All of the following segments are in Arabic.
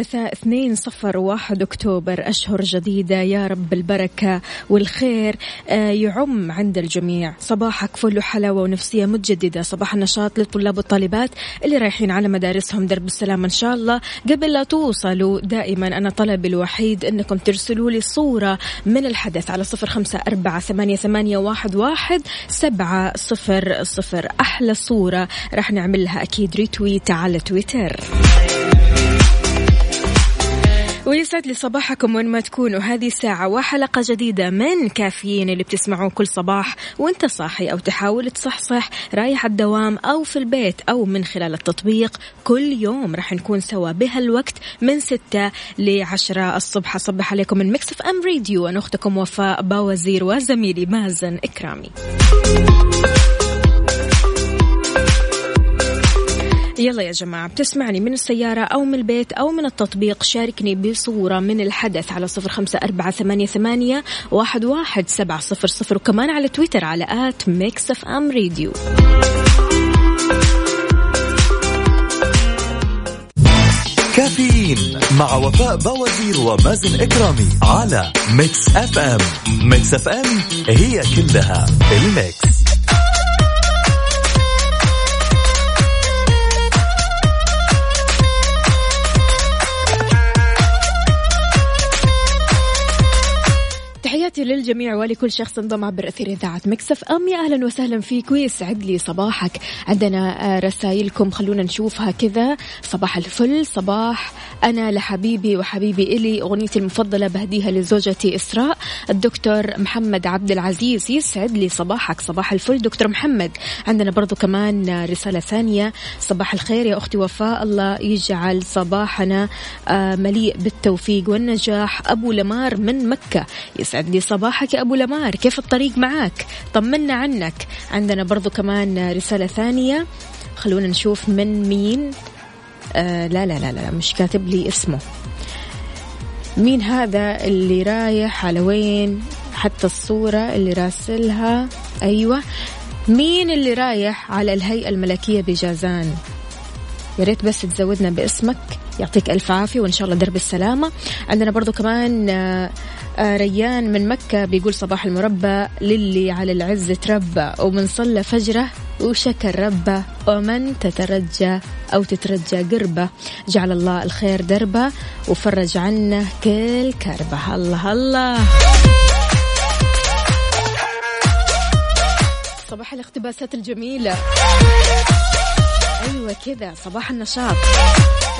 الثلاثاء 2 صفر 1 أكتوبر أشهر جديدة يا رب البركة والخير. آه، يعم عند الجميع. صباحك فل وحلاوة ونفسية متجددة. صباح النشاط للطلاب والطالبات اللي رايحين على مدارسهم. درب السلام إن شاء الله. قبل لا توصلوا دائما أنا طلبي الوحيد أنكم ترسلوا لي صورة من الحدث على صفر خمسة أربعة ثمانية, ثمانية واحد, واحد سبعة صفر صفر. أحلى صورة راح نعمل لها أكيد. ريتويت على تويتر. ويسعد لي صباحكم وين ما تكونوا. هذه ساعة وحلقة جديدة من كافيين اللي بتسمعوه كل صباح. وانت صاحي أو تحاول تصحصح رايح الدوام أو في البيت أو من خلال التطبيق كل يوم راح نكون سوا بهالوقت من ستة لعشرة الصبح. أصبح عليكم من Mix FM Radio أنا أختكم وفاء باوزير وزميلي مازن إكرامي. يلا يا جماعة بتسمعني من السيارة أو من البيت أو من التطبيق شاركني بصورة من الحدث على صفر خمسة أربعة ثمانية, ثمانية واحد, واحد سبعة صفر صفر وكمان على تويتر على at Mix FM Radio كافيين مع وفاء باوزير ومازن إكرامي على Mix FM. Mix FM هي كلها ال mix. تحياتي للجميع ولكل شخص انضم عبر أثير إذاعة Mix FM. يا أهلا وسهلا فيك. ويسعد لي صباحك. عندنا آه، رسائلكم. خلونا نشوفها كذا. صباح الفل. صباح. أنا لحبيبي وحبيبي إلي. أغنيتي المفضلة بهديها لزوجتي إسراء. الدكتور محمد عبد العزيز يسعد لي صباحك. صباح الفل. دكتور محمد عندنا برضو كمان رسالة ثانية. صباح الخير يا أختي وفاء. الله يجعل صباحنا آه، مليء بالتوفيق والنجاح. أبو لمار من مكة يسعد لي صباحك يا أبو لمار. كيف الطريق معاك؟ طمنا عنك. عندنا برضو كمان رسالة ثانية. خلونا نشوف من مين. آه لا لا لا لا مش كاتب لي اسمه. مين هذا اللي رايح؟ على وين؟ حتى الصورة اللي راسلها. أيوة. مين اللي رايح على الهيئة الملكية بجازان؟ يا ريت بس تزودنا باسمك. يعطيك ألف عافية وإن شاء الله درب السلامة. عندنا برضو كمان آه، ريان من مكة بيقول صباح المربى للي على العز تربى ومن صلى فجره وشكر ربه ومن تترجى أو تترجى قربه. جعل الله الخير دربه وفرج عنه كل كربه. الله الله. صباح الاقتباسات الجميلة. أيوة كذا. صباح النشاط.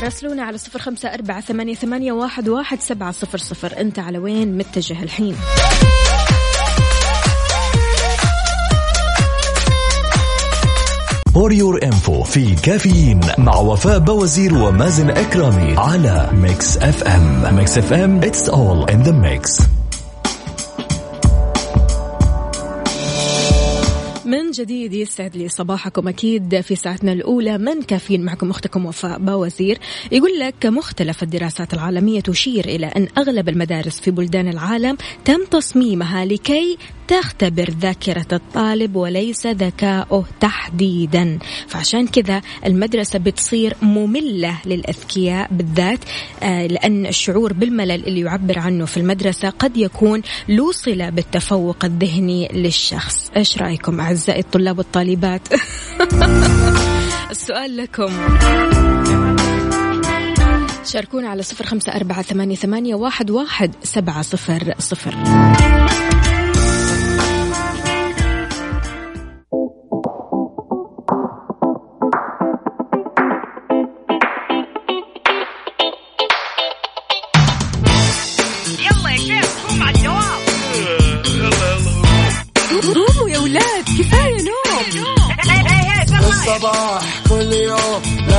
راسلونا على صفر خمسة أربعة ثمانية, ثمانية واحد, واحد سبعة صفر صفر. أنت على وين متجه الحين؟ For your info في كافيين مع وفاء باوزير ومازن إكرامي على Mix FM Mix FM it's all in the mix من جديد يسعد لي صباحكم أكيد في ساعتنا الأولى من كافيين معكم أختكم وفاء باوزير يقول لك مختلف الدراسات العالمية تشير إلى أن أغلب المدارس في بلدان العالم تم تصميمها لكي تختبر ذاكرة الطالب وليس ذكاؤه تحديدا. فعشان كذا المدرسة بتصير مملة للأذكياء بالذات آه، لأن الشعور بالملل اللي يعبر عنه في المدرسة قد يكون له صلة بالتفوق الذهني للشخص. إيش رأيكم أعزائي الطلاب والطالبات؟ السؤال لكم. شاركونا على صفر خمسة أربعة ثمانية, ثمانية واحد, واحد سبعة صفر صفر.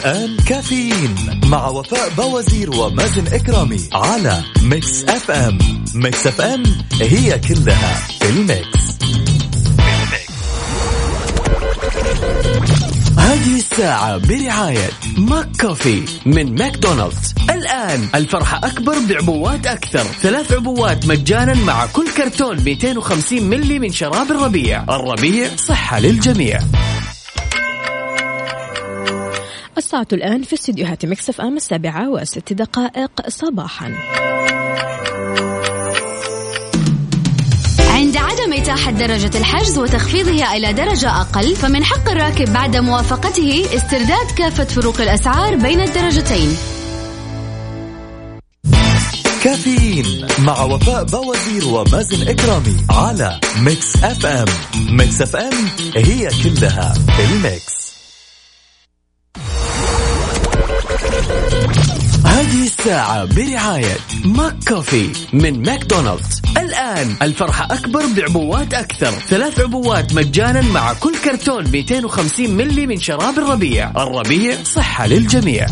الآن كافيين مع وفاء باوزير ومازن إكرامي على Mix FM Mix FM هي كلها في ال mix. هذه الساعة برعاية ماك كوفي من ماكدونالدز. الآن الفرحة أكبر بعبوات أكثر. ثلاث عبوات مجانا مع كل كرتون 250 ملي من شراب الربيع. الربيع صحة للجميع. الساعة الآن في استديوهات Mix FM السابعة وست دقائق صباحا. عند عدم إتاحة درجة الحجز وتخفيضها إلى درجة أقل فمن حق الراكب بعد موافقته استرداد كافة فروق الأسعار بين الدرجتين. كافيين مع وفاء باوزير ومازن إكرامي على Mix FM. Mix FM هي كلها في ال mix. هذه الساعة برعاية Mc Café من ماكدونالدز. الآن الفرحة أكبر بعبوات أكثر. ثلاث عبوات مجانا مع كل كرتون 250 ملي من شراب الربيع. الربيع صحة للجميع.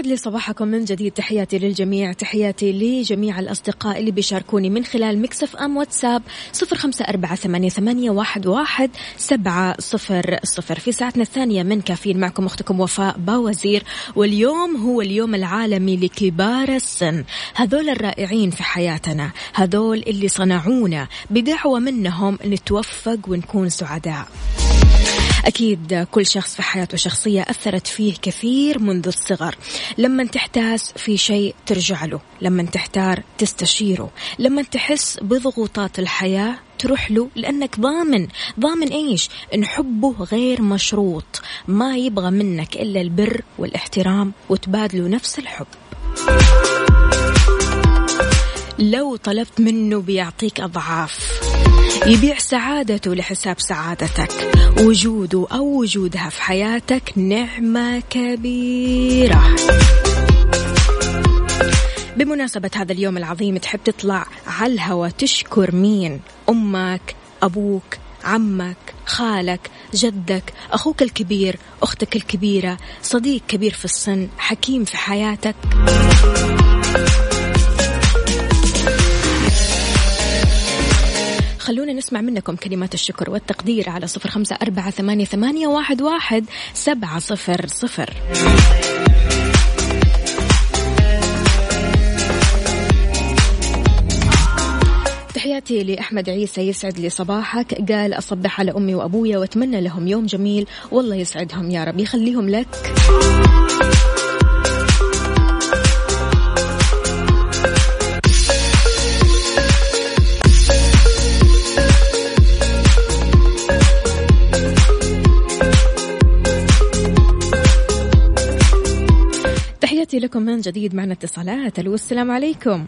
ويسعد لي صباحكم من جديد. تحياتي للجميع تحياتي لجميع الأصدقاء اللي بيشاركوني من خلال مكسف أم واتساب صفر خمسة أربعة ثمانية, واحد, سبعة صفر صفر. في ساعتنا الثانية من كافيين معكم أختكم وفاء باوزير واليوم هو اليوم العالمي لكبار السن. هذول الرائعين في حياتنا هذول اللي صنعونا بدعوة منهم نتوفق ونكون سعداء. أكيد كل شخص في حياته شخصية أثرت فيه كثير منذ الصغر. لما تحتاس في شيء ترجع له. لما تحتار تستشيره. لما تحس بضغوطات الحياة تروح له لأنك ضامن. ضامن إيش؟ إن حبه غير مشروط. ما يبغى منك إلا البر والاحترام وتبادلوا نفس الحب. لو طلبت منه بيعطيك أضعاف. يبيع سعادته لحساب سعادتك. وجوده أو وجودها في حياتك نعمة كبيرة. بمناسبة هذا اليوم العظيم تحب تطلع على الهوا تشكر مين؟ أمك أبوك عمك خالك جدك أخوك الكبير أختك الكبيرة صديق كبير في السن حكيم في حياتك. خلونا نسمع منكم كلمات الشكر والتقدير على صفر خمسة أربعة ثمانية, ثمانية واحد, واحد سبعة صفر صفر. تحياتي لأحمد عيسى يسعد لي صباحك. قال أصبح على أمي وأبويا وأتمنى لهم يوم جميل. والله يسعدهم يا رب يخليهم لك. تحياتي لكم من جديد معنا اتصالات. ألو السلام عليكم.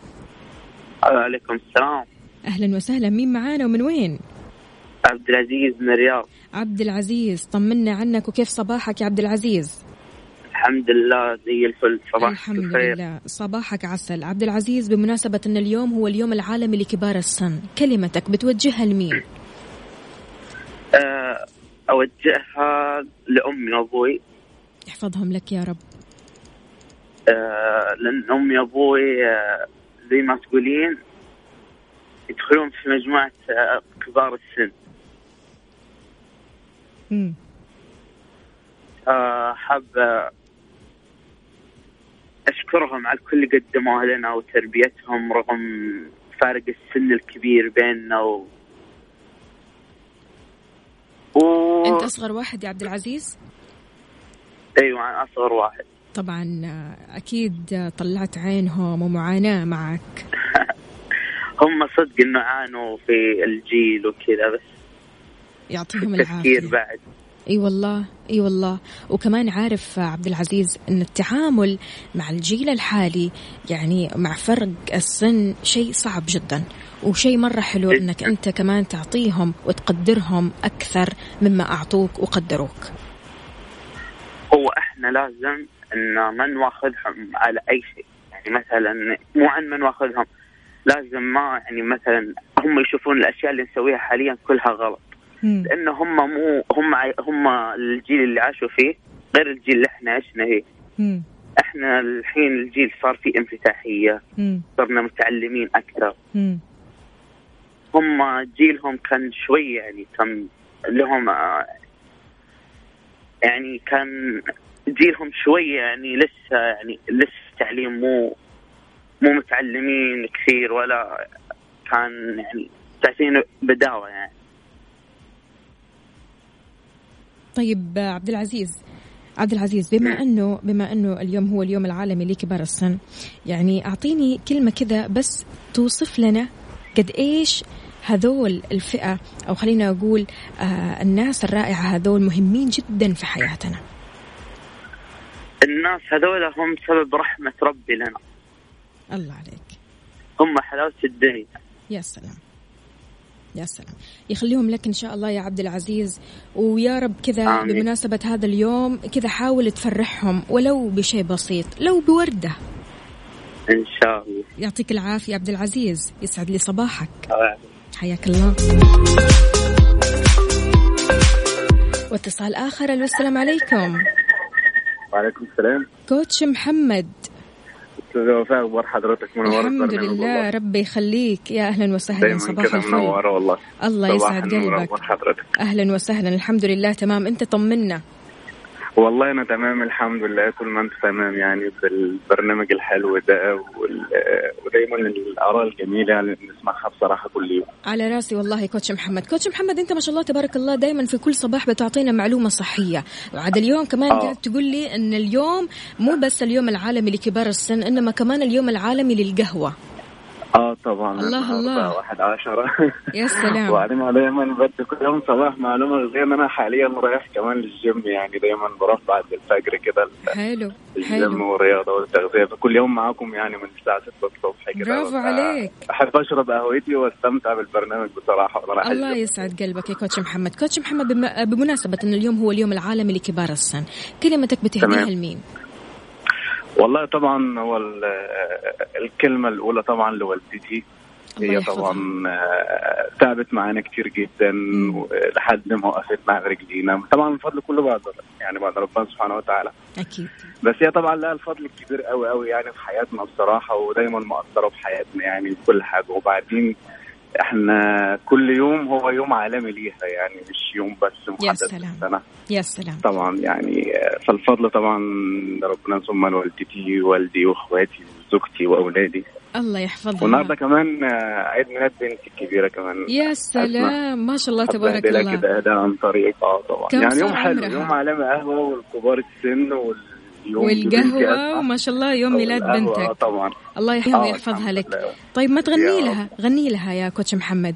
وعليكم السلام. أهلا وسهلا. مين معانا ومن وين؟ عبد العزيز من الرياض. عبد العزيز طمنا عنك وكيف صباحك يا عبد العزيز الحمد لله زي الفل. صباح الحمد الخير لله. صباحك عسل. عبد العزيز بمناسبة أن اليوم هو اليوم العالمي لكبار السن كلمتك بتوجهها لمين؟ آه، أوجهها لأمي وأبوي. يحفظهم لك يا رب. آه، لأن أمي وأبوي آه، زي ما تقولين يدخلون في مجموعة آه، كبار السن. حاب أشكرهم على كل اللي قدموه لنا وتربيتهم رغم فارق السن الكبير بيننا و... و... أنت أصغر واحد يا عبد العزيز؟ أيوه أنا أصغر واحد. طبعا آه، طلعت عينهم ومعاناة معك. هم صدق إنه عانوا في الجيل وكذا بس يعطيهم العافية. بعد. أي والله أي والله. وكمان عارف عبد العزيز إن التعامل مع الجيل الحالي يعني مع فرق السن شيء صعب جدا وشيء مرة حلو جداً. إنك أنت كمان تعطيهم وتقدرهم أكثر مما أعطوك وقدروك. هو إحنا لازم إن ما نواخذهم على أي شيء يعني مثلا مو عن ما نواخذهم لازم ما يعني مثلا هم يشوفون الأشياء اللي نسويها حاليا كلها غلط. لأن هم مو هم هم الجيل اللي عاشوا فيه غير الجيل اللي إحنا عشنا فيه. إحنا الحين الجيل صار فيه انفتاحية. صرنا متعلمين أكثر. هم جيلهم كان شوي يعني كان لهم آه، يعني كان جيلهم شوي يعني لسه يعني لسه التعليم مو مو متعلمين كثير ولا كان يعني تعطينا بداوة يعني. طيب عبد العزيز عبد العزيز بما انه بما أنه اليوم هو اليوم العالمي لكبار السن يعني أعطيني كلمة كذا بس توصف لنا قد إيش هذول الفئة أو خلينا أقول آه الناس الرائعة هذول مهمين جدا في حياتنا. الناس هذول هم سبب رحمة ربي لنا. الله عليك. هم حلاوة الدنيا. يا سلام. يا سلام. يخليهم لك إن شاء الله يا عبد العزيز. ويا رب كذا آمين. بمناسبة هذا اليوم كذا حاول تفرحهم ولو بشيء بسيط لو بوردة. إن شاء الله. يعطيك العافية عبد العزيز. يسعد لي صباحك. آه. حياك الله. واتصال آخر ألو السلام عليكم. وعليكم السلام. كوتش محمد. أستاذ وفاء أخبار حضرتك؟ منور الحمد لله. ربي يخليك. يا أهلا وسهلا صباح الفل منورة والله. الله يسعد قلبك. أهلا وسهلا الحمد لله تمام. أنت طمنا. والله أنا تمام الحمد لله طول ما أنت تمام يعني بالبرنامج الحلو ده. ودايما الآراء الجميلة اللي بنسمعها بصراحة كل يوم على راسي والله كوتش محمد كوتش محمد أنت ما شاء الله تبارك الله دائما في كل صباح بتعطينا معلومة صحية وعاد اليوم كمان آه. قاعد تقول لي إن اليوم مو بس اليوم العالمي لكبار السن إنما كمان اليوم العالمي للقهوة آه طبعا الله الله. واحد عشرة يا سلام وبعدين أنا دايما بدي كل يوم صباح معلومة غذائيه ان أنا حاليا رايح كمان للجيم يعني دايما بروح بعد الفجر كده حلو الجيم حلو والرياضة والتغذية فكل يوم معاكم يعني من الساعة 6 الصبح كده برافو عليك. أحب أشرب قهوتي وأستمتع بالبرنامج بصراحة وأنا الله. يسعد قلبك يا كوتش محمد كوتش محمد بم- بمناسبة أن اليوم هو اليوم العالمي لكبار السن كلمتك بتهديها. لمين والله طبعا هو ال- الكلمة الأولى طبعا لوالدتي. هي. طبعا آه، تعبت معانا كتير جدا لحد ما وقفتنا على رجلينا. طبعا الفضل كله بعد يعني بعد ربنا سبحانه وتعالى. أكيد. بس هي طبعا لها الفضل الكبير قوي قوي يعني في حياتنا بصراحة ودايما مؤثره في حياتنا يعني في كل حاجة. وبعدين إحنا كل يوم هو يوم عالمي ليها يعني مش يوم بس محدد في سلام. السنة. يا سلام. طبعا يعني فالفضل طبعا لربنا ثم لوالدتي والدي واخواتي وزوجتي وأولادي. الله يحفظها والنهاردة كمان عيد ميلاد بنتي الكبيرة كمان. يا سلام. ما شاء الله تبارك الله. كده اهداء عن طريق آه طبعا. كم يعني يوم حلو عمرها؟ يوم عالمي قهوة والكبار السن واليوم والقهوة وما شاء الله يوم ميلاد بنتك. طبعا. الله يحفظها آه، ويحفظها الحمد لك. لله. طيب ما تغني لها؟ غني لها يا كوتش محمد.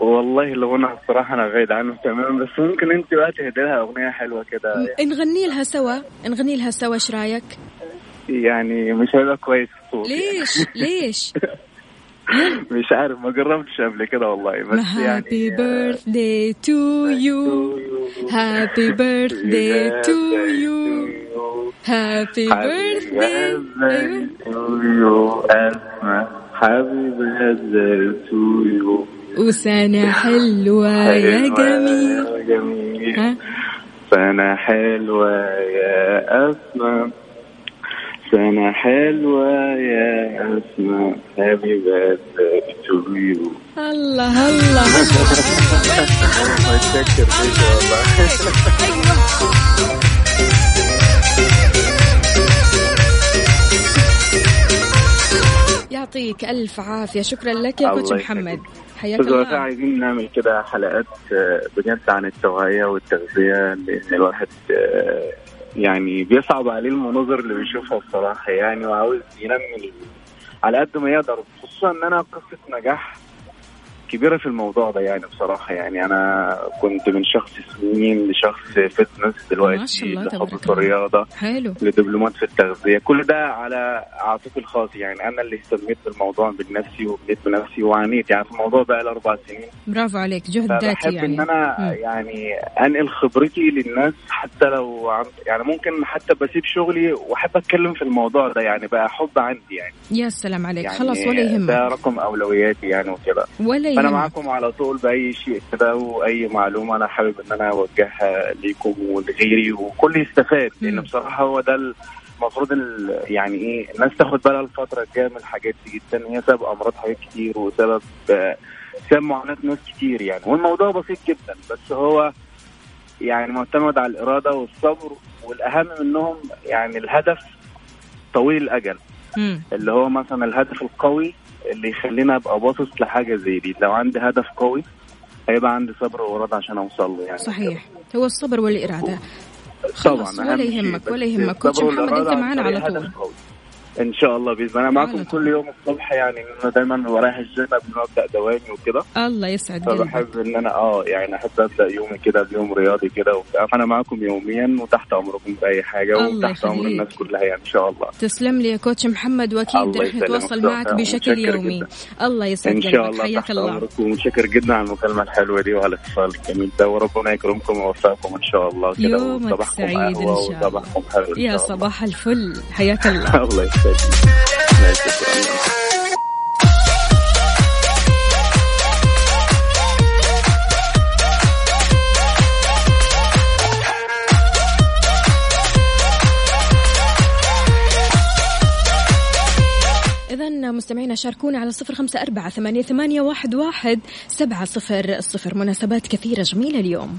والله الغنى الصراحه أنا بعيد عنه تماما بس ممكن أنت بقى تهدي لها أغنية حلوة كده. نغني لها سوا نغني لها سوا إيش رأيك؟ يعني مش هيبقى كويس الصوت ليش؟ ليش؟ مش عارف ما جربتش قبل كده والله بس يعني happy birthday to you happy birthday to you happy birthday حبيبي وسنة حلوة يا جميل سنة حلوة يا أسماء سنة حلوة يا أسماء happy birthday to you الله الله متشكر ليك والله يعطيك ألف عافية. شكرا لك يا coach. محمد. حياك الله. عايزين نعمل كده حلقات آه، بجد عن التوعية والتغذية لأن الواحد آه، يعني بيصعب عليه المناظر اللي بيشوفها بصراحة يعني وعاوز ينمي على قد ما يقدر خصوصا إن أنا قصة نجاح كبيرة في الموضوع ده يعني بصراحة يعني أنا كنت من شخص سمين لشخص فتنس دلوقتي لحب في الله. الرياضه حلو. لدبلومات في التغذية كل ده على عاتقي الخاص يعني أنا اللي اهتميت بالموضوع بنفسي وبنيت بنفسي وعانيت يعني في الموضوع بقى لي أربع سنين. برافو عليك جهد ذاتي يعني. إن أنا مم. يعني أنقل خبرتي للناس حتى لو عن يعني ممكن حتى بسيب شغلي وأحب أتكلم في الموضوع ده يعني بقى حب عندي يعني. يا سلام عليك يعني خلاص ولا ده يهمك رقم أولوياتي يعني وكده. ولا يهمك معاكم على طول بأي شيء كده وأي معلومة أنا حابب إن أنا أوجهها ليكم ولغيري وكل يستفاد لأن. بصراحة هو ده المفروض ال- يعني إيه الناس تاخد بالها الفترة الجاية من الحاجات دي جدا هي سبب أمراض حاجات كتير وسبب آه، سبب معاناة ناس كتير يعني والموضوع بسيط جدا بس هو يعني معتمد على الإرادة والصبر والأهم منهم يعني الهدف طويل الأجل. اللي هو مثلا الهدف القوي اللي يخليني أبقى باصص لحاجة زي دي. لو عندي هدف قوي هيبقى عندي صبر وإرادة عشان أوصل له يعني. صحيح. هو الصبر والإرادة. طبعا خلاص أهم ولا يهمك ولا يهمك. كوتش محمد أنت عن معنا على طول. إن شاء الله بإذن الله. طول. كل يوم الصبح يعني أنا دايما ببقى رايح الجيم قبل ما أبدأ دوامي وكده. الله يسعد فبحب إن أنا آه يعني أحب أبدأ يومي كده بيوم رياضي كده وبتاع. فأنا معاكم يوميا وتحت أمركم في أي حاجة وتحت أمر. الناس كلها يعني إن شاء الله. تسلم لي يا كوتش محمد وأكيد رح نتواصل. معك بشكل يومي. جدا. الله يسعد إن شاء الله حياك تحت الله. أمركم. ومتشكر جدا على المكالمة الحلوة دي وعلى الاتصال الجميل ده. وربنا يكرمكم ويوفقكم إن شاء الله كده. يومك سعيد قهوة شاء الله. يا. صباح الفل. حياك الله. الله يسعدك إذا مستمعينا شاركونا على صفر خمسة أربعة ثمانية, ثمانية واحد, واحد سبعة صفر صفر. مناسبات كثيرة جميلة اليوم.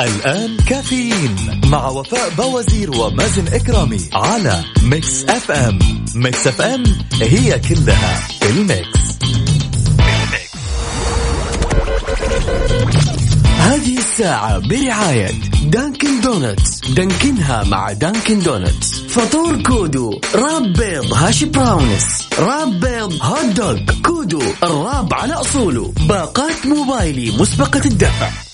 الآن كافيين مع وفاء بوازير ومازن إكرامي على Mix FM Mix FM هي كلها في ال mix. هذه الساعة برعاية Dunkin' Donuts. Dunkin ها مع Dunkin' Donuts. فطور Kudu wrap بيض hash browns. wrap بيض hot dog Kudu ال wrap على أصوله. باقات موبايلي مسبقة الدفع.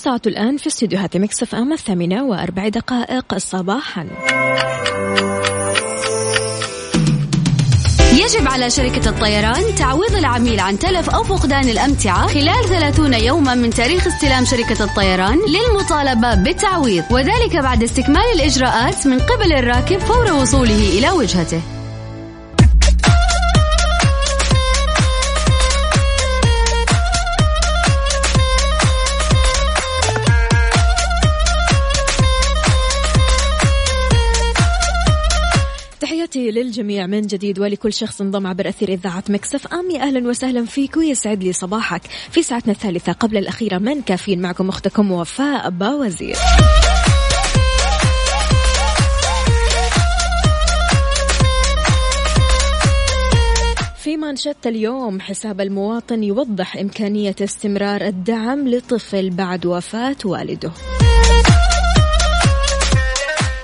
الساعة الآن في استديوهات مكس اف أم الثامنة وأربع دقائق صباحا. يجب على شركة الطيران تعويض العميل عن تلف أو فقدان الأمتعة خلال 30 يوما من تاريخ استلام شركة الطيران للمطالبة بالتعويض وذلك بعد استكمال الإجراءات من قبل الراكب فور وصوله إلى وجهته. تحياتي للجميع من جديد ولكل شخص انضم عبر أثير إذاعة Mix FM. يا أهلا وسهلا فيك ويسعد لي صباحك في ساعتنا الثالثة قبل الأخيرة من كافيين معكم أختكم وفاء باوزير. في مانشيت اليوم حساب المواطن يوضح إمكانية استمرار الدعم لطفل بعد وفاة والده.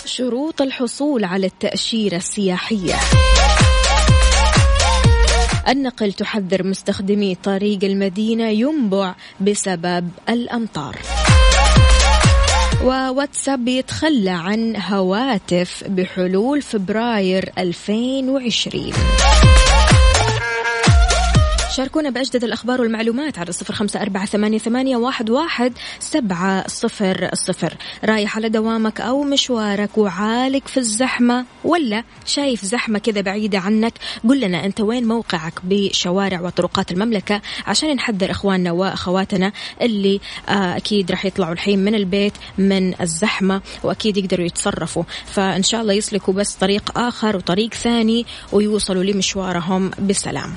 شروط الحصول على التأشيرة السياحية. النقل تحذر مستخدمي طريق المدينة ينبع بسبب الأمطار. وواتساب يتخلى عن هواتف بحلول فبراير 2020 شاركونا بأجدد الأخبار والمعلومات على صفر خمسة أربعة ثمانية, واحد سبعة صفر صفر. رايح على دوامك أو مشوارك وعالق في الزحمة ولا شايف زحمة كذا بعيدة عنك؟ قل لنا أنت وين موقعك بشوارع وطرقات المملكة عشان نحذر إخواننا وأخواتنا اللي آه، أكيد راح يطلعوا الحين من البيت من الزحمة وأكيد يقدروا يتصرفوا. فإن شاء الله يسلكوا بس طريق آخر وطريق ثاني ويوصلوا لمشوارهم بسلام.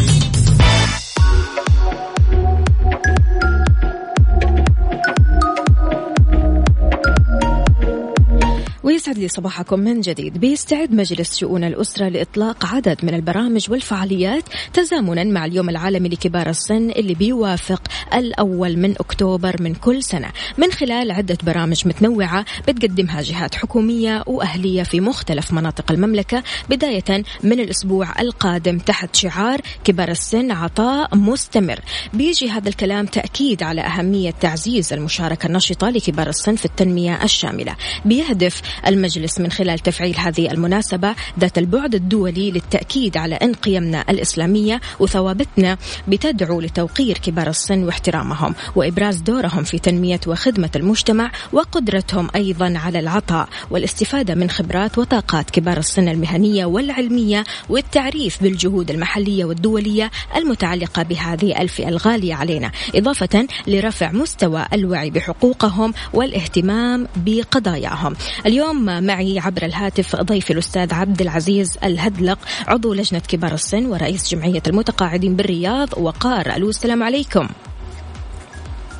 ويسعد لي صباحكم من جديد. بيستعد مجلس شؤون الأسرة لإطلاق عدد من البرامج والفعاليات تزامنا مع اليوم العالمي لكبار السن اللي بيوافق الأول من أكتوبر من كل سنة. من خلال عدة برامج متنوعة بتقدمها جهات حكومية وأهلية في مختلف مناطق المملكة بداية من الأسبوع القادم تحت شعار كبار السن عطاء مستمر. بيجي هذا الكلام تأكيد على أهمية تعزيز المشاركة النشطة لكبار السن في التنمية الشاملة. بيهدف المجلس من خلال تفعيل هذه المناسبة ذات البعد الدولي للتأكيد على أن قيمنا الإسلامية وثوابتنا بتدعو لتوقير كبار السن واحترامهم وإبراز دورهم في تنمية وخدمة المجتمع وقدرتهم أيضا على العطاء والاستفادة من خبرات وطاقات كبار السن المهنية والعلمية والتعريف بالجهود المحلية والدولية المتعلقة بهذه الفئة الغالية علينا إضافة لرفع مستوى الوعي بحقوقهم والاهتمام بقضاياهم. اليوم معي عبر الهاتف ضيفي الأستاذ عبد العزيز الهدلق عضو لجنة كبار السن ورئيس جمعية المتقاعدين بالرياض وقار. ألو السلام عليكم.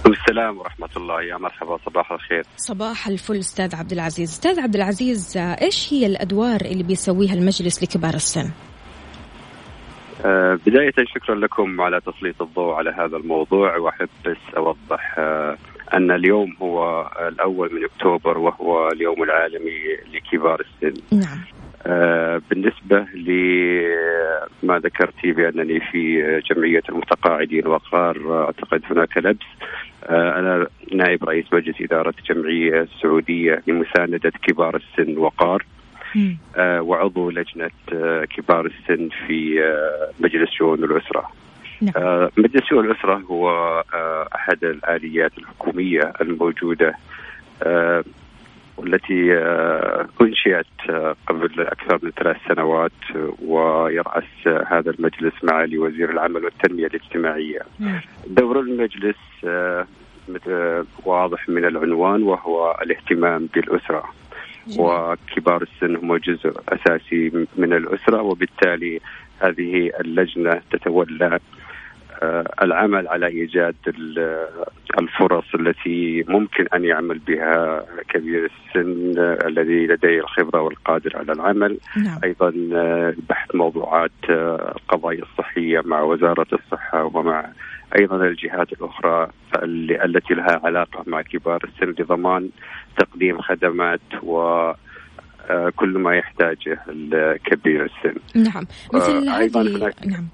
السلام ورحمة الله. يا مرحبا صباح الخير. صباح الفل أستاذ عبد العزيز. أستاذ عبد العزيز إيش هي الأدوار اللي بيسويها المجلس لكبار السن؟ آه، بداية شكرا لكم على تسليط الضوء على هذا الموضوع وأحب بس أوضح أن اليوم هو الأول من أكتوبر وهو اليوم العالمي لكبار السن. نعم. آه، بالنسبة لما ذكرتي بأنني في جمعية المتقاعدين وقار أعتقد هناك لبس. آه، أنا نائب رئيس مجلس إدارة جمعية سعودية لمساندة كبار السن وقار. آه، وعضو لجنة كبار السن في مجلس شؤون الأسرة. نعم. مجلس شؤون الأسرة هو أحد الآليات الحكومية الموجودة والتي أنشئت قبل أكثر من ثلاث سنوات ويرأس هذا المجلس معالي وزير العمل والتنمية الاجتماعية نعم. دور المجلس واضح من العنوان وهو الاهتمام بالأسرة وكبار السن هم جزء أساسي من الأسرة وبالتالي هذه اللجنة تتولى آه، العمل على إيجاد الفرص التي ممكن أن يعمل بها كبير السن الذي لديه الخبرة والقادر على العمل نعم. أيضا آه، بحث موضوعات آه، القضايا الصحية مع وزارة الصحة ومع أيضا الجهات الأخرى التي لها علاقة مع كبار السن لضمان تقديم خدمات و كل ما يحتاجه الكبير السن. نعم، مثل هذه نعم.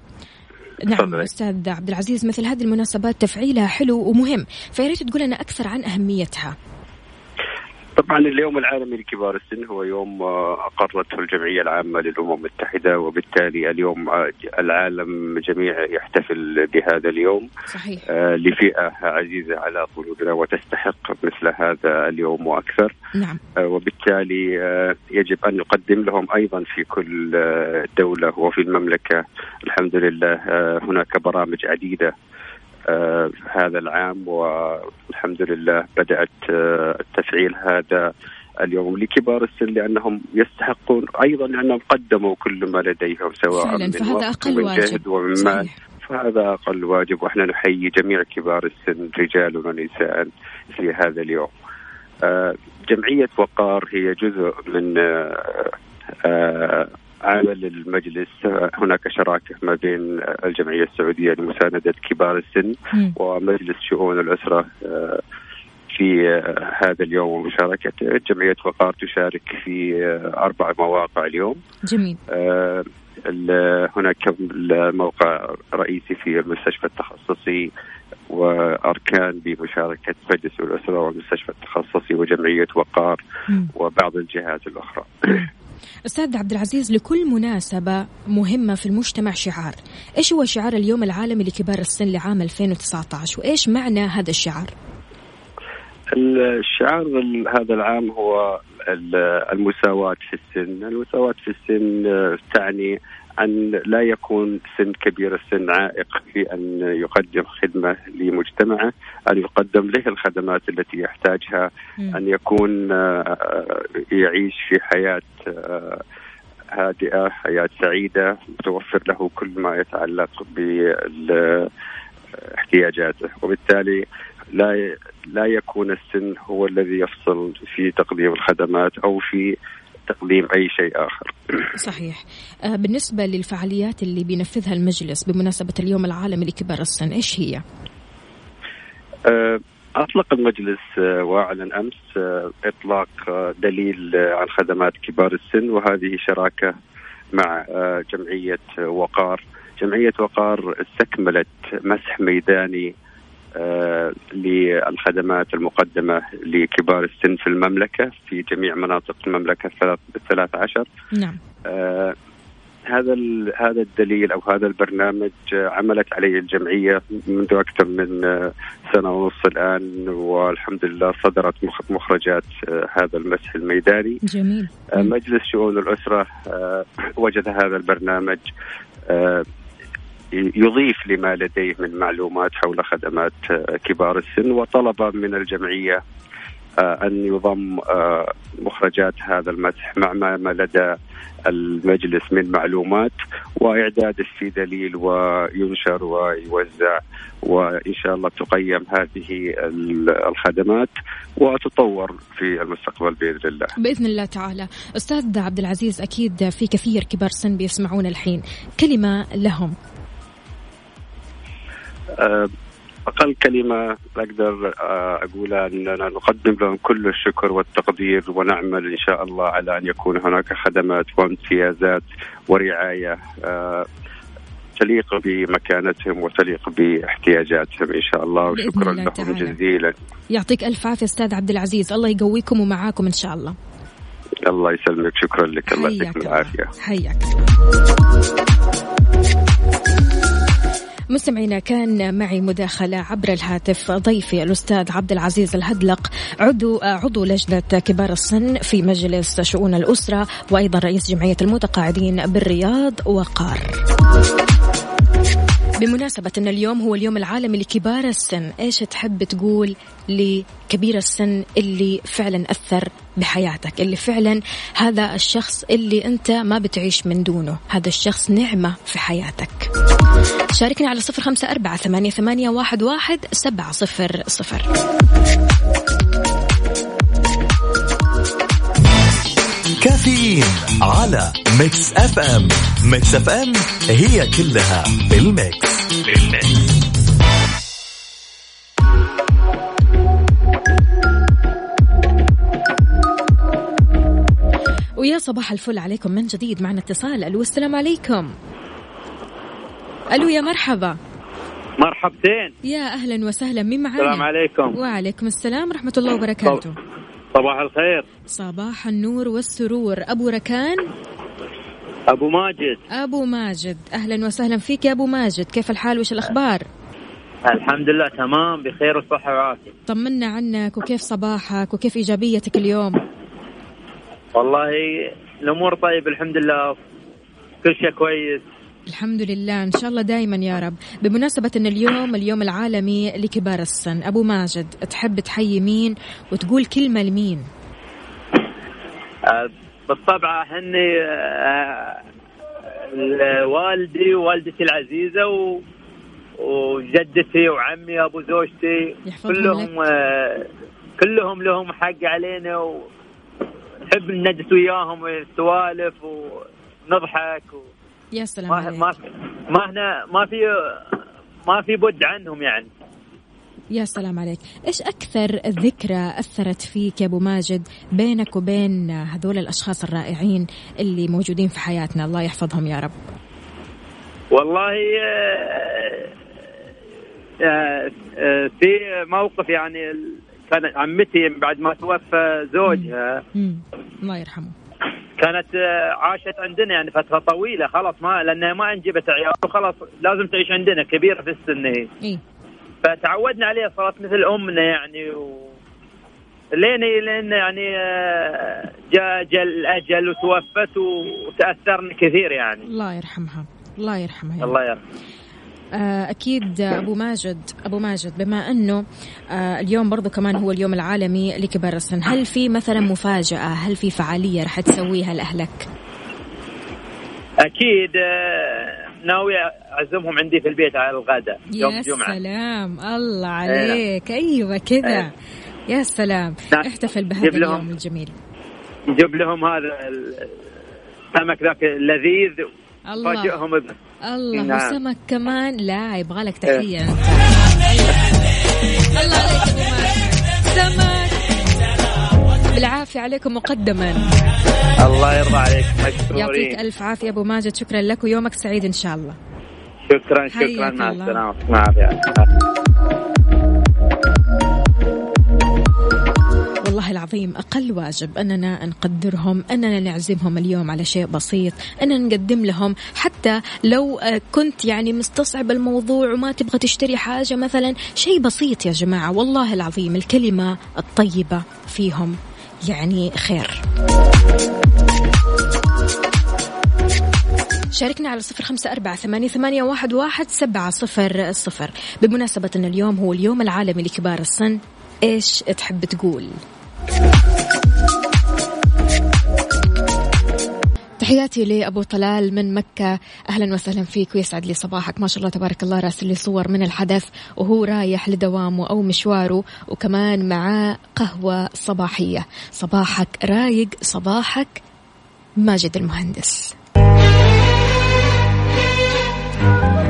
نعم أستاذ عبد العزيز مثل هذه المناسبات تفعيلها حلو ومهم فياريت تقول لنا أكثر عن أهميتها. طبعا اليوم العالمي لكبار السن هو يوم آه، أقرته الجمعية العامة للأمم المتحدة وبالتالي اليوم آه، العالم جميع يحتفل بهذا اليوم صحيح. آه، لفئة عزيزة على قلوبنا وتستحق مثل هذا اليوم وأكثر نعم. وبالتالي يجب أن نقدم لهم أيضا في كل دولة وفي المملكة الحمد لله هناك برامج عديدة آه، هذا العام والحمد لله بدأت آه، تفعيل هذا اليوم لكبار السن لأنهم يستحقون أيضا لأنهم قدموا كل ما لديهم سواء فعلا من فهذا أقل ومن جهد ومن مال. فهذا أقل واجب وإحنا نحيي جميع كبار السن رجال ونساء في هذا اليوم. آه، جمعية وقار هي جزء من عمل المجلس هناك شراكة ما بين الجمعية السعودية لمساندة كبار السن ومجلس شؤون الأسرة آه، في هذا اليوم ومشاركته جمعية وقار تشارك في أربع مواقع اليوم. جميل. آه، هناك موقع رئيسي في المستشفى التخصصي وأركان بمشاركة مجلس الأسرة والمستشفى التخصصي وجمعية وقار وبعض الجهات الأخرى. أستاذ عبد العزيز لكل مناسبة مهمة في المجتمع شعار، إيش هو شعار اليوم العالمي لكبار السن لعام 2019 وإيش معنى هذا الشعار؟ الشعار هذا العام هو المساواة في السن، المساواة في السن تعني أن لا يكون سن كبير السن عائق في أن يقدم خدمة لمجتمعه أن يقدم له الخدمات التي يحتاجها أن يكون آه، يعيش في حياة آه، هادئة حياة سعيدة متوفر له كل ما يتعلق باحتياجاته وبالتالي لا لا يكون السن هو الذي يفصل في تقديم الخدمات أو في تقديم أي شيء آخر. صحيح. آه، بالنسبة للفعاليات اللي بينفذها المجلس بمناسبة اليوم العالمي لكبار السن إيش هي؟ آه، أطلق المجلس آه، وأعلن أمس إطلاق دليل عن خدمات كبار السن وهذه شراكة مع جمعية وقار. جمعية وقار استكملت مسح ميداني للخدمات المقدمة لكبار السن في المملكة في جميع مناطق المملكة الثلاث عشر نعم آه هذا هذا الدليل أو هذا البرنامج عملت عليه الجمعية منذ أكثر من آه، سنة ونص الآن والحمد لله صدرت مخرجات آه، هذا المسح الميداني. جميل. مجلس شؤون الأسرة وجد هذا البرنامج يضيف لما لديه من معلومات حول خدمات آه، كبار السن وطلب من الجمعية آه، أن يضم آه، مخرجات هذا المسح مع ما لدى المجلس من معلومات في دليل وينشر ويوزع وإن شاء الله تقيم هذه الخدمات وتطور في المستقبل بإذن الله. بإذن الله تعالى، أستاذ عبد العزيز أكيد في كثير كبار سن بيسمعون الحين، كلمة لهم. أقل كلمة أقدر آه، أقولها إننا نقدم لهم كل الشكر والتقدير ونعمل إن شاء الله على أن يكون هناك خدمات وامتيازات ورعاية آه، تليق بمكانتهم وتليق باحتياجاتهم إن شاء الله. وشكرا لهم تعالى. جزيلا. يعطيك ألف عافية أستاذ عبد العزيز. الله يقويكم ومعاكم إن شاء الله. الله يسلمك. شكرا لك. الله يعطيك العافية. حياك. مستمعينا كان معي مداخلة عبر الهاتف ضيفي الأستاذ عبد العزيز الهدلق عضو عضو لجنة كبار السن في مجلس شؤون الأسرة وأيضا رئيس جمعية المتقاعدين بالرياض وقار. بمناسبة أن اليوم هو اليوم العالمي لكبار السن إيش تحب تقول لكبير السن اللي فعلا أثر بحياتك اللي فعلا هذا الشخص اللي أنت ما بتعيش من دونه هذا الشخص نعمة في حياتك؟ شاركني على صفر خمسة أربعة ثمانية, ثمانية واحد, واحد سبعة صفر صفر. كافيين على Mix FM Mix FM هي كلها بال mix بال mix ويا صباح الفل عليكم من جديد معنا اتصال. ألو السلام عليكم. ألو يا مرحبا. مرحبتين. يا أهلا وسهلا مين معنا السلام عليكم. وعليكم السلام ورحمة الله وبركاته. صباح الخير. صباح النور والسرور. أبو ركان؟ أبو ماجد. أبو ماجد. أهلا وسهلا فيك يا أبو ماجد. كيف الحال؟ وش الأخبار؟ الحمد لله تمام بخير وصحة وعافية. طمنا عنك وكيف صباحك وكيف إيجابيتك اليوم؟ والله الأمور طيب الحمد لله. كل شيء كويس. الحمد لله إن شاء الله دائما يا رب. بمناسبة إن اليوم اليوم العالمي لكبار السن أبو ماجد تحب تحيي مين وتقول كلمة لمين؟ أه بالطبع هني أه والدي ووالدتي العزيزة و وجدتي وعمي أبو زوجتي كلهم أه كلهم لهم حق علينا ونحب نجلس وياهم السوالف ونضحك و... يا سلام ما عليك. ما ما هنا ما في ما في بد عنهم يعني. يا سلام عليك. إيش أكثر ذكرى أثرت فيك يا أبو ماجد بينك وبين هذول الأشخاص الرائعين اللي موجودين في حياتنا؟ الله يحفظهم يا رب. والله آه، آه، آه، في موقف يعني كانت عمتي بعد ما توفى زوجها. الله يرحمه. كانت آه، عاشت عندنا يعني فترة طويلة خلاص ما لانها ما انجبت عيال وخلاص لازم تعيش عندنا كبيرة في السن هي. فتعودنا عليها صارت مثل أمنا يعني و... لين لين يعني آه، جاء جاء الاجل وتوفت وتأثرنا كثير يعني. الله يرحمها الله يرحمها الله يرحمه آه، أكيد أبو ماجد أبو ماجد بما أنه آه، اليوم برضو كمان هو اليوم العالمي لكبار السن هل في مثلا مفاجأة؟ هل في فعالية رح تسويها لأهلك؟ أكيد آه، ناوي أعزمهم عندي في البيت على الغداء يوم يا الجمعة. سلام الله عليك أيوة كذا. يا سلام. احتفل بهذا جيب لهم. اليوم الجميل. نجيب لهم هذا ال- السمك ذاك اللذيذ الله. فاجئهم الله نعم. وسمك كمان. لا يبغى لك تحية. أنت الله عليك ماجد سمك. بالعافية عليكم مقدما. الله يرضى عليك مشكورين. يعطيك ألف عافية أبو ماجد شكرا لك ويومك سعيد إن شاء الله. شكرا شكرا مع. السلامة. والله العظيم أقل واجب أننا نقدرهم أننا نعزمهم اليوم على شيء بسيط أننا نقدم لهم. حتى لو آه، كنت يعني مستصعب الموضوع وما تبغى تشتري حاجة مثلا شيء بسيط يا جماعة. والله العظيم الكلمة الطيبة فيهم يعني خير. شاركنا على صفر خمسة أربعة ثمانية, ثمانية واحد, واحد سبعة صفر صفر. بمناسبة أن اليوم هو اليوم العالمي لكبار السن إيش تحب تقول؟ تحياتي لأبو طلال من مكة. أهلا وسهلا فيك ويسعد لي صباحك. ما شاء الله تبارك الله راسل لي صور من الحدث وهو رايح لدوامه أو مشواره وكمان معاه قهوة صباحية. صباحك رايق صباحك ماجد المهندس.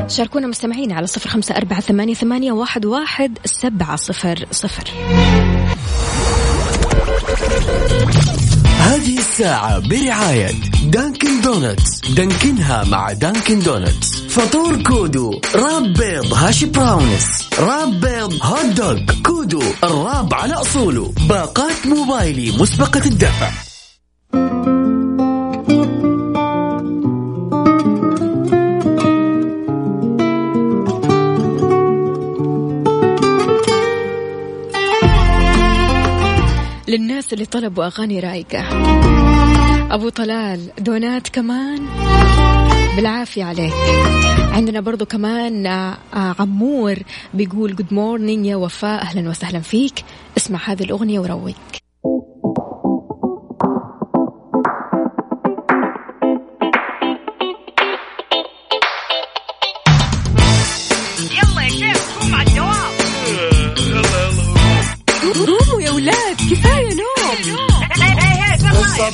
شاركونا مستمعين على صفر خمسة أربعة ثمانية, ثمانية واحد, واحد سبعة صفر صفر. هذه الساعة برعاية Dunkin' Donuts. Dunkin ها مع Dunkin' Donuts. فطور Kudu wrap بيض hash browns. wrap بيض hot dog. كودو الراب على أصوله. باقات موبايلي مسبقة الدفع. للناس اللي طلبوا أغاني رايقة. أبو طلال دونات كمان؟ بالعافية عليك. عندنا برضو كمان آه، آه، عمور بيقول good morning يا وفاء أهلا وسهلا فيك. اسمع هذه الأغنية وروق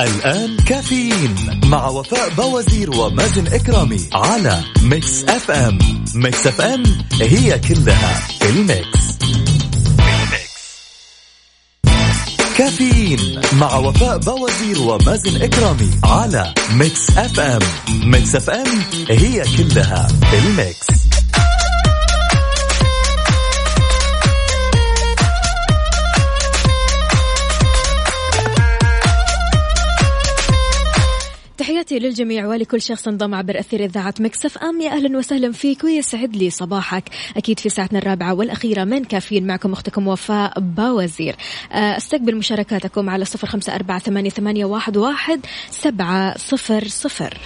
الآن كافيين مع وفاء بوازير ومازن إكرامي على Mix FM. Mix FM هي كلها في ال mix. كافيين مع وفاء بوازير ومازن إكرامي على Mix FM. Mix FM هي كلها في ال mix. تحياتي للجميع ولكل شخص انضم عبر أثير إذاعة مكسف أم. يا أهلا وسهلا فيك ويسعد لي صباحك. أكيد في ساعتنا الرابعة والأخيرة من كافيين معكم أختكم وفاء باوزير. آه، استقبل مشاركاتكم على صفر خمسة أربعة ثمانية, واحد سبعة صفر صفر.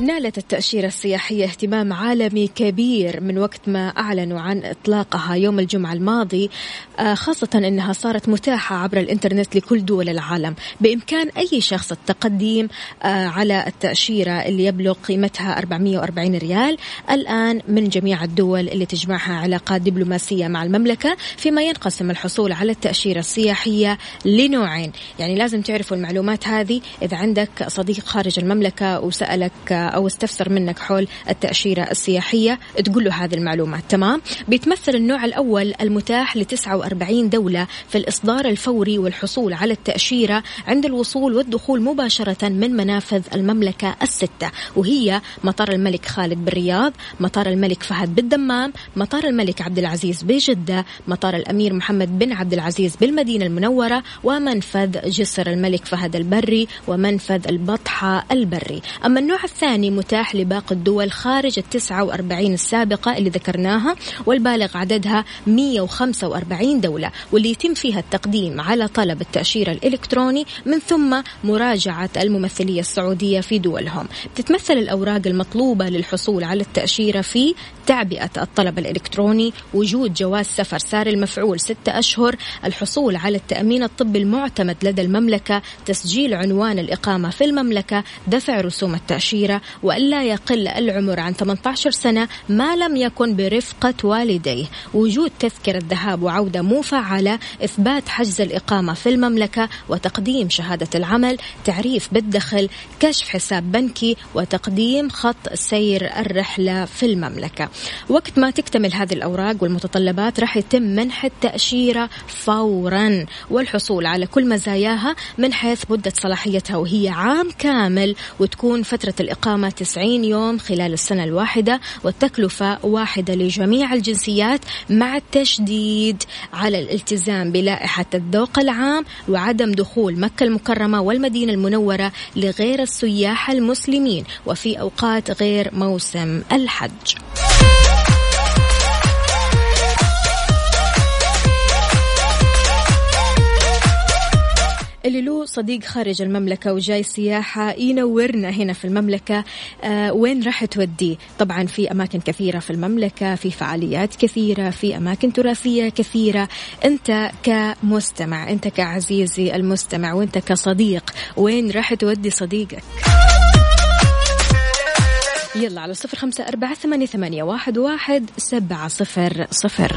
نالت التأشيرة السياحية اهتمام عالمي كبير من وقت ما أعلنوا عن إطلاقها يوم الجمعة الماضي آه، خاصة أنها صارت متاحة عبر الإنترنت لكل دول العالم. بإمكان أي شخص التقديم آه، على التأشيرة اللي يبلغ قيمتها 440 ريال الآن من جميع الدول اللي تجمعها علاقات دبلوماسية مع المملكة فيما ينقسم الحصول على التأشيرة السياحية لنوعين. يعني لازم تعرفوا المعلومات هذه إذا عندك صديق خارج المملكة وسألك أو استفسر منك حول التأشيرة السياحية تقول له هذه المعلومات. تمام؟ بيتمثل النوع الأول المتاح ل 49 دولة في الإصدار الفوري والحصول على التأشيرة عند الوصول والدخول مباشرة من منافذ المملكة الستة وهي مطار الملك خالد بالرياض مطار الملك فهد بالدمام مطار الملك عبد العزيز بجدة مطار الأمير محمد بن عبد العزيز بالمدينة المنورة ومنفذ جسر الملك فهد البري ومنفذ البطحة البري. أما النوع الثاني الثاني متاح لباقي الدول خارج التسعة وأربعين السابقة اللي ذكرناها والبالغ عددها 145 دولة واللي يتم فيها التقديم على طلب التأشيرة الإلكتروني من ثم مراجعة الممثلية السعودية في دولهم. تتمثل الأوراق المطلوبة للحصول على التأشيرة في تعبئة الطلب الإلكتروني وجود جواز سفر ساري المفعول ستة أشهر الحصول على التأمين الطبي المعتمد لدى المملكة تسجيل عنوان الإقامة في المملكة دفع رسوم التأشيرة وألا يقل العمر عن 18 سنة ما لم يكن برفقة والديه. وجود تذكرة ذهاب وعودة مفعلة إثبات حجز الإقامة في المملكة وتقديم شهادة العمل تعريف بالدخل كشف حساب بنكي وتقديم خط سير الرحلة في المملكة. وقت ما تكتمل هذه الأوراق والمتطلبات راح يتم منح التأشيرة فورا. والحصول على كل مزاياها من حيث مدة صلاحيتها وهي عام كامل وتكون فترة الإقامة 90 يوم خلال السنة الواحدة والتكلفة واحدة لجميع الجنسيات مع التشديد على الالتزام بلائحة الذوق العام وعدم دخول مكة المكرمة والمدينة المنورة لغير السياح المسلمين وفي أوقات غير موسم الحج. اللي له صديق خارج المملكة وجاي سياحة ينورنا هنا في المملكة. آه وين راح توديه طبعا في أماكن كثيرة في المملكة في فعاليات كثيرة في أماكن تراثية كثيرة. أنت كمستمع أنت كعزيزي المستمع وأنت كصديق وين راح تودي صديقك؟ يلا على صفر خمسة أربعة ثمانية, ثمانية واحد, واحد سبعة صفر صفر.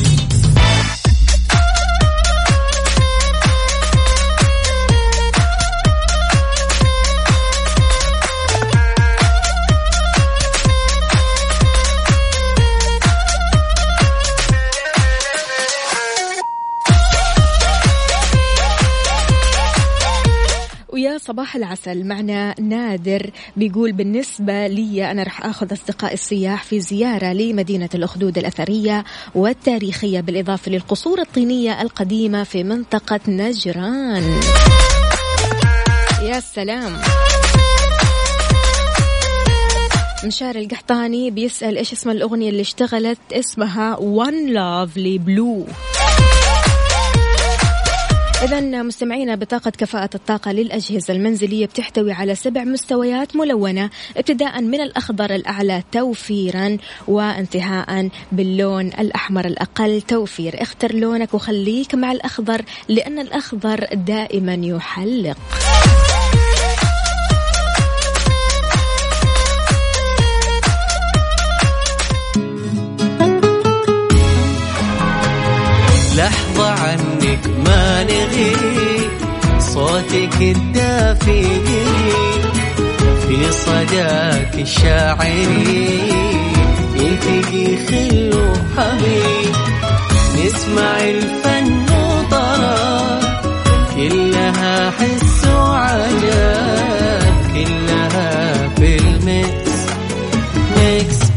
صباح العسل. معنا نادر بيقول بالنسبة لي أنا رح أخذ أصدقائي السياح في زيارة لمدينة الأخدود الأثرية والتاريخية بالإضافة للقصور الطينية القديمة في منطقة نجران. يا سلام. مشاري القحطاني بيسأل إيش اسم الأغنية اللي اشتغلت؟ اسمها One Lovely Blue. إذا مستمعينا بطاقة كفاءة الطاقة للأجهزة المنزلية بتحتوي على سبع مستويات ملونة ابتداء من الأخضر الأعلى توفيرا وانتهاء باللون الأحمر الأقل توفير. اختر لونك وخليك مع الأخضر لأن الأخضر دائما يحلق. لحظة عنك ما نغي صوتك الدافي في صداك الشاعري. يلتقي خل وحبيب؟ نسمع الفن وطرب كلها حس وعجب. كلها في الـ mix. ميكس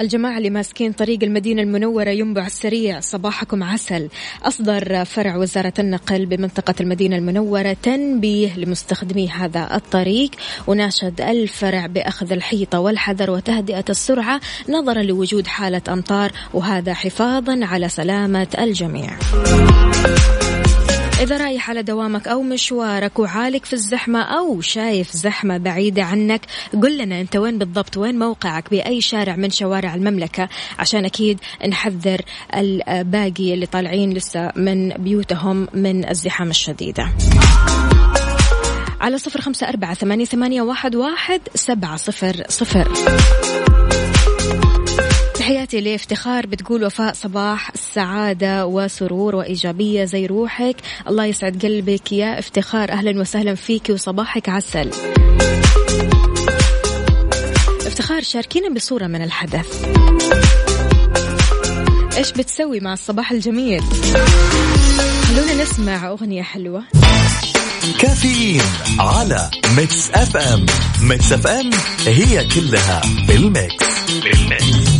الجماعة اللي ماسكين طريق المدينة المنورة ينبع السريع صباحكم عسل. أصدر فرع وزارة النقل بمنطقة المدينة المنورة تنبيه لمستخدمي هذا الطريق وناشد الفرع بأخذ الحيطة والحذر وتهدئة السرعة نظرا لوجود حالة أمطار وهذا حفاظا على سلامة الجميع. إذا رايح على دوامك أو مشوارك وعالق في الزحمة أو شايف زحمة بعيدة عنك قل لنا أنت وين بالضبط؟ وين موقعك؟ بأي شارع من شوارع المملكة؟ عشان أكيد نحذر الباقي اللي طالعين لسه من بيوتهم من الزحام الشديدة. على صفر خمسة أربعة ثمانية, ثمانية واحد, واحد سبعة صفر صفر. تحياتي لافتخار. بتقول وفاء صباح السعادة وسرور وإيجابية زي روحك. الله يسعد قلبك. يا افتخار أهلا وسهلا فيك وصباحك عسل. افتخار شاركينا بصورة من الحدث. إيش بتسوي مع الصباح الجميل؟ خلونا نسمع أغنية حلوة. كافيين على ميكس أف أم. ميكس أف أم هي كلها بالـ mix. بالـ mix.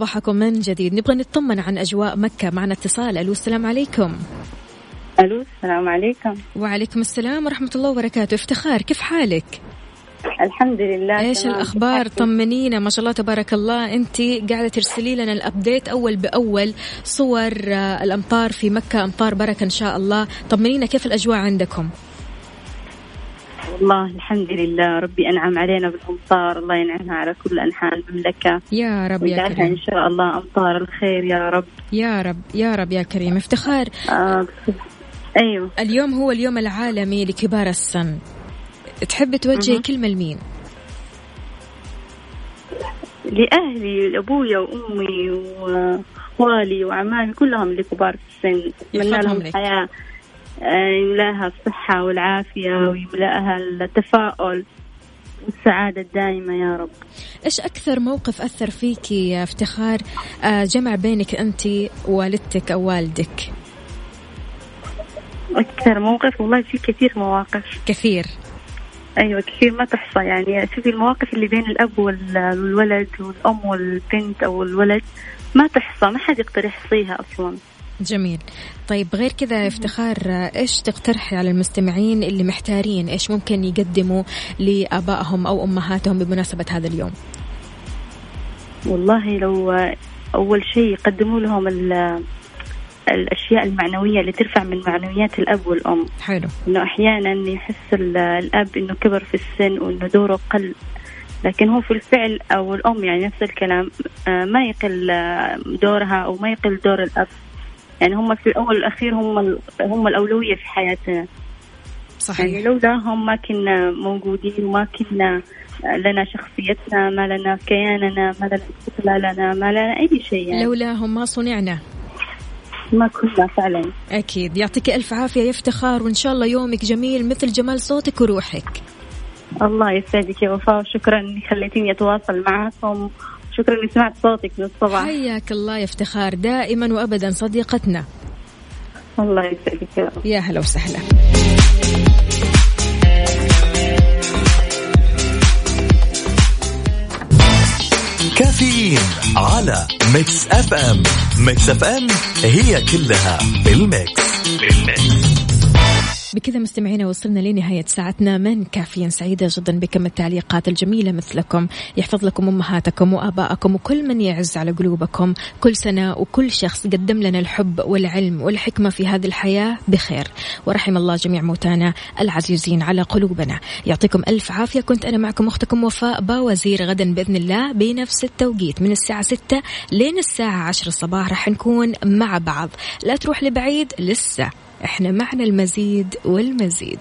صباحكم من جديد. نبغى نطمن عن أجواء مكة. معنا اتصال. ألو السلام عليكم. ألو السلام عليكم. وعليكم السلام ورحمة الله وبركاته. افتخار كيف حالك؟ الحمد لله إيش الأخبار؟ طمنينا ما شاء الله تبارك الله. أنت قاعدة ترسلي لنا الأبديت أول بأول صور آه، الأمطار في مكة. أمطار بركة إن شاء الله. طمنينا كيف الأجواء عندكم؟ والله الحمد لله. ربي أنعم علينا بالأمطار الله ينعمها على كل أنحاء المملكة. يا رب يا كريم. إن شاء الله أمطار الخير يا رب. يا رب يا رب يا كريم. افتخار. آه أيوه. اليوم هو اليوم العالمي لكبار السن. تحب توجهي كلمة لمين؟ لأهلي لأبويا وأمي وأخوالي وعمامي كلهم اللي كبار في السن أتمنى لهم الحياة آه، يملاها الصحة والعافية ويملأها التفاؤل والسعادة الدائمة يا رب. إيش أكثر موقف أثر فيك يا افتخار؟ آه، جمع بينك أنت ووالدتك أو والدك. أكثر موقف؟ والله في كثير مواقف. كثير. أيوه كثير ما تحصى يعني. شوفي المواقف اللي بين الأب والولد والأم والبنت أو الولد ما تحصى ما حد يقدر يحصيها أصلا. جميل. طيب غير كذا افتخار إيش تقترحي على المستمعين اللي محتارين؟ إيش ممكن يقدموا لآبائهم أو أمهاتهم بمناسبة هذا اليوم؟ والله لو أول شيء يقدموا لهم الأشياء المعنوية اللي ترفع من معنويات الأب والأم. حلو. إنه أحيانا يحس الأب إنه كبر في السن وإنه دوره قل لكن هو في الفعل أو الأم يعني نفس الكلام آه، ما يقل آه، دورها أو ما يقل دور الأب. يعني هم في الأول والأخير هم هم الأولوية في حياتنا. صحيح. يعني لولاهم ما كنا موجودين وما كنا لنا شخصيتنا ما لنا كياننا ما لنا استقلالنا ما لنا أي شيء يعني. لولاهم ما صنعنا. ما كنا فعلا. أكيد. يعطيك ألف عافية يا افتخار وإن شاء الله يومك جميل مثل جمال صوتك وروحك. الله يسعدك يا وفاء وشكرا اني خليتيني أتواصل معكم. شكرا إني سمعت صوتك من الصباح. حياك الله يا افتخار دائما وابدا صديقتنا. الله يسعدك يا رب. يا هلا وسهلا. كافيين على ميكس أف أم. ميكس أف أم هي كلها بالـ mix. بالـ mix. بكذا مستمعينا وصلنا لنهاية ساعتنا. من كافيين سعيدة جدا بكم التعليقات الجميلة مثلكم. يحفظ لكم أمهاتكم وآبائكم وكل من يعز على قلوبكم. كل سنة وكل شخص قدم لنا الحب والعلم والحكمة في هذه الحياة بخير. ورحم الله جميع موتانا العزيزين على قلوبنا. يعطيكم ألف عافية. كنت أنا معكم أختكم وفاء باوزير غدا بإذن الله بنفس التوقيت. من الساعة 6 لين الساعة 10 الصباح راح نكون مع بعض. لا تروح لبعيد لسه. إحنا معنا المزيد والمزيد.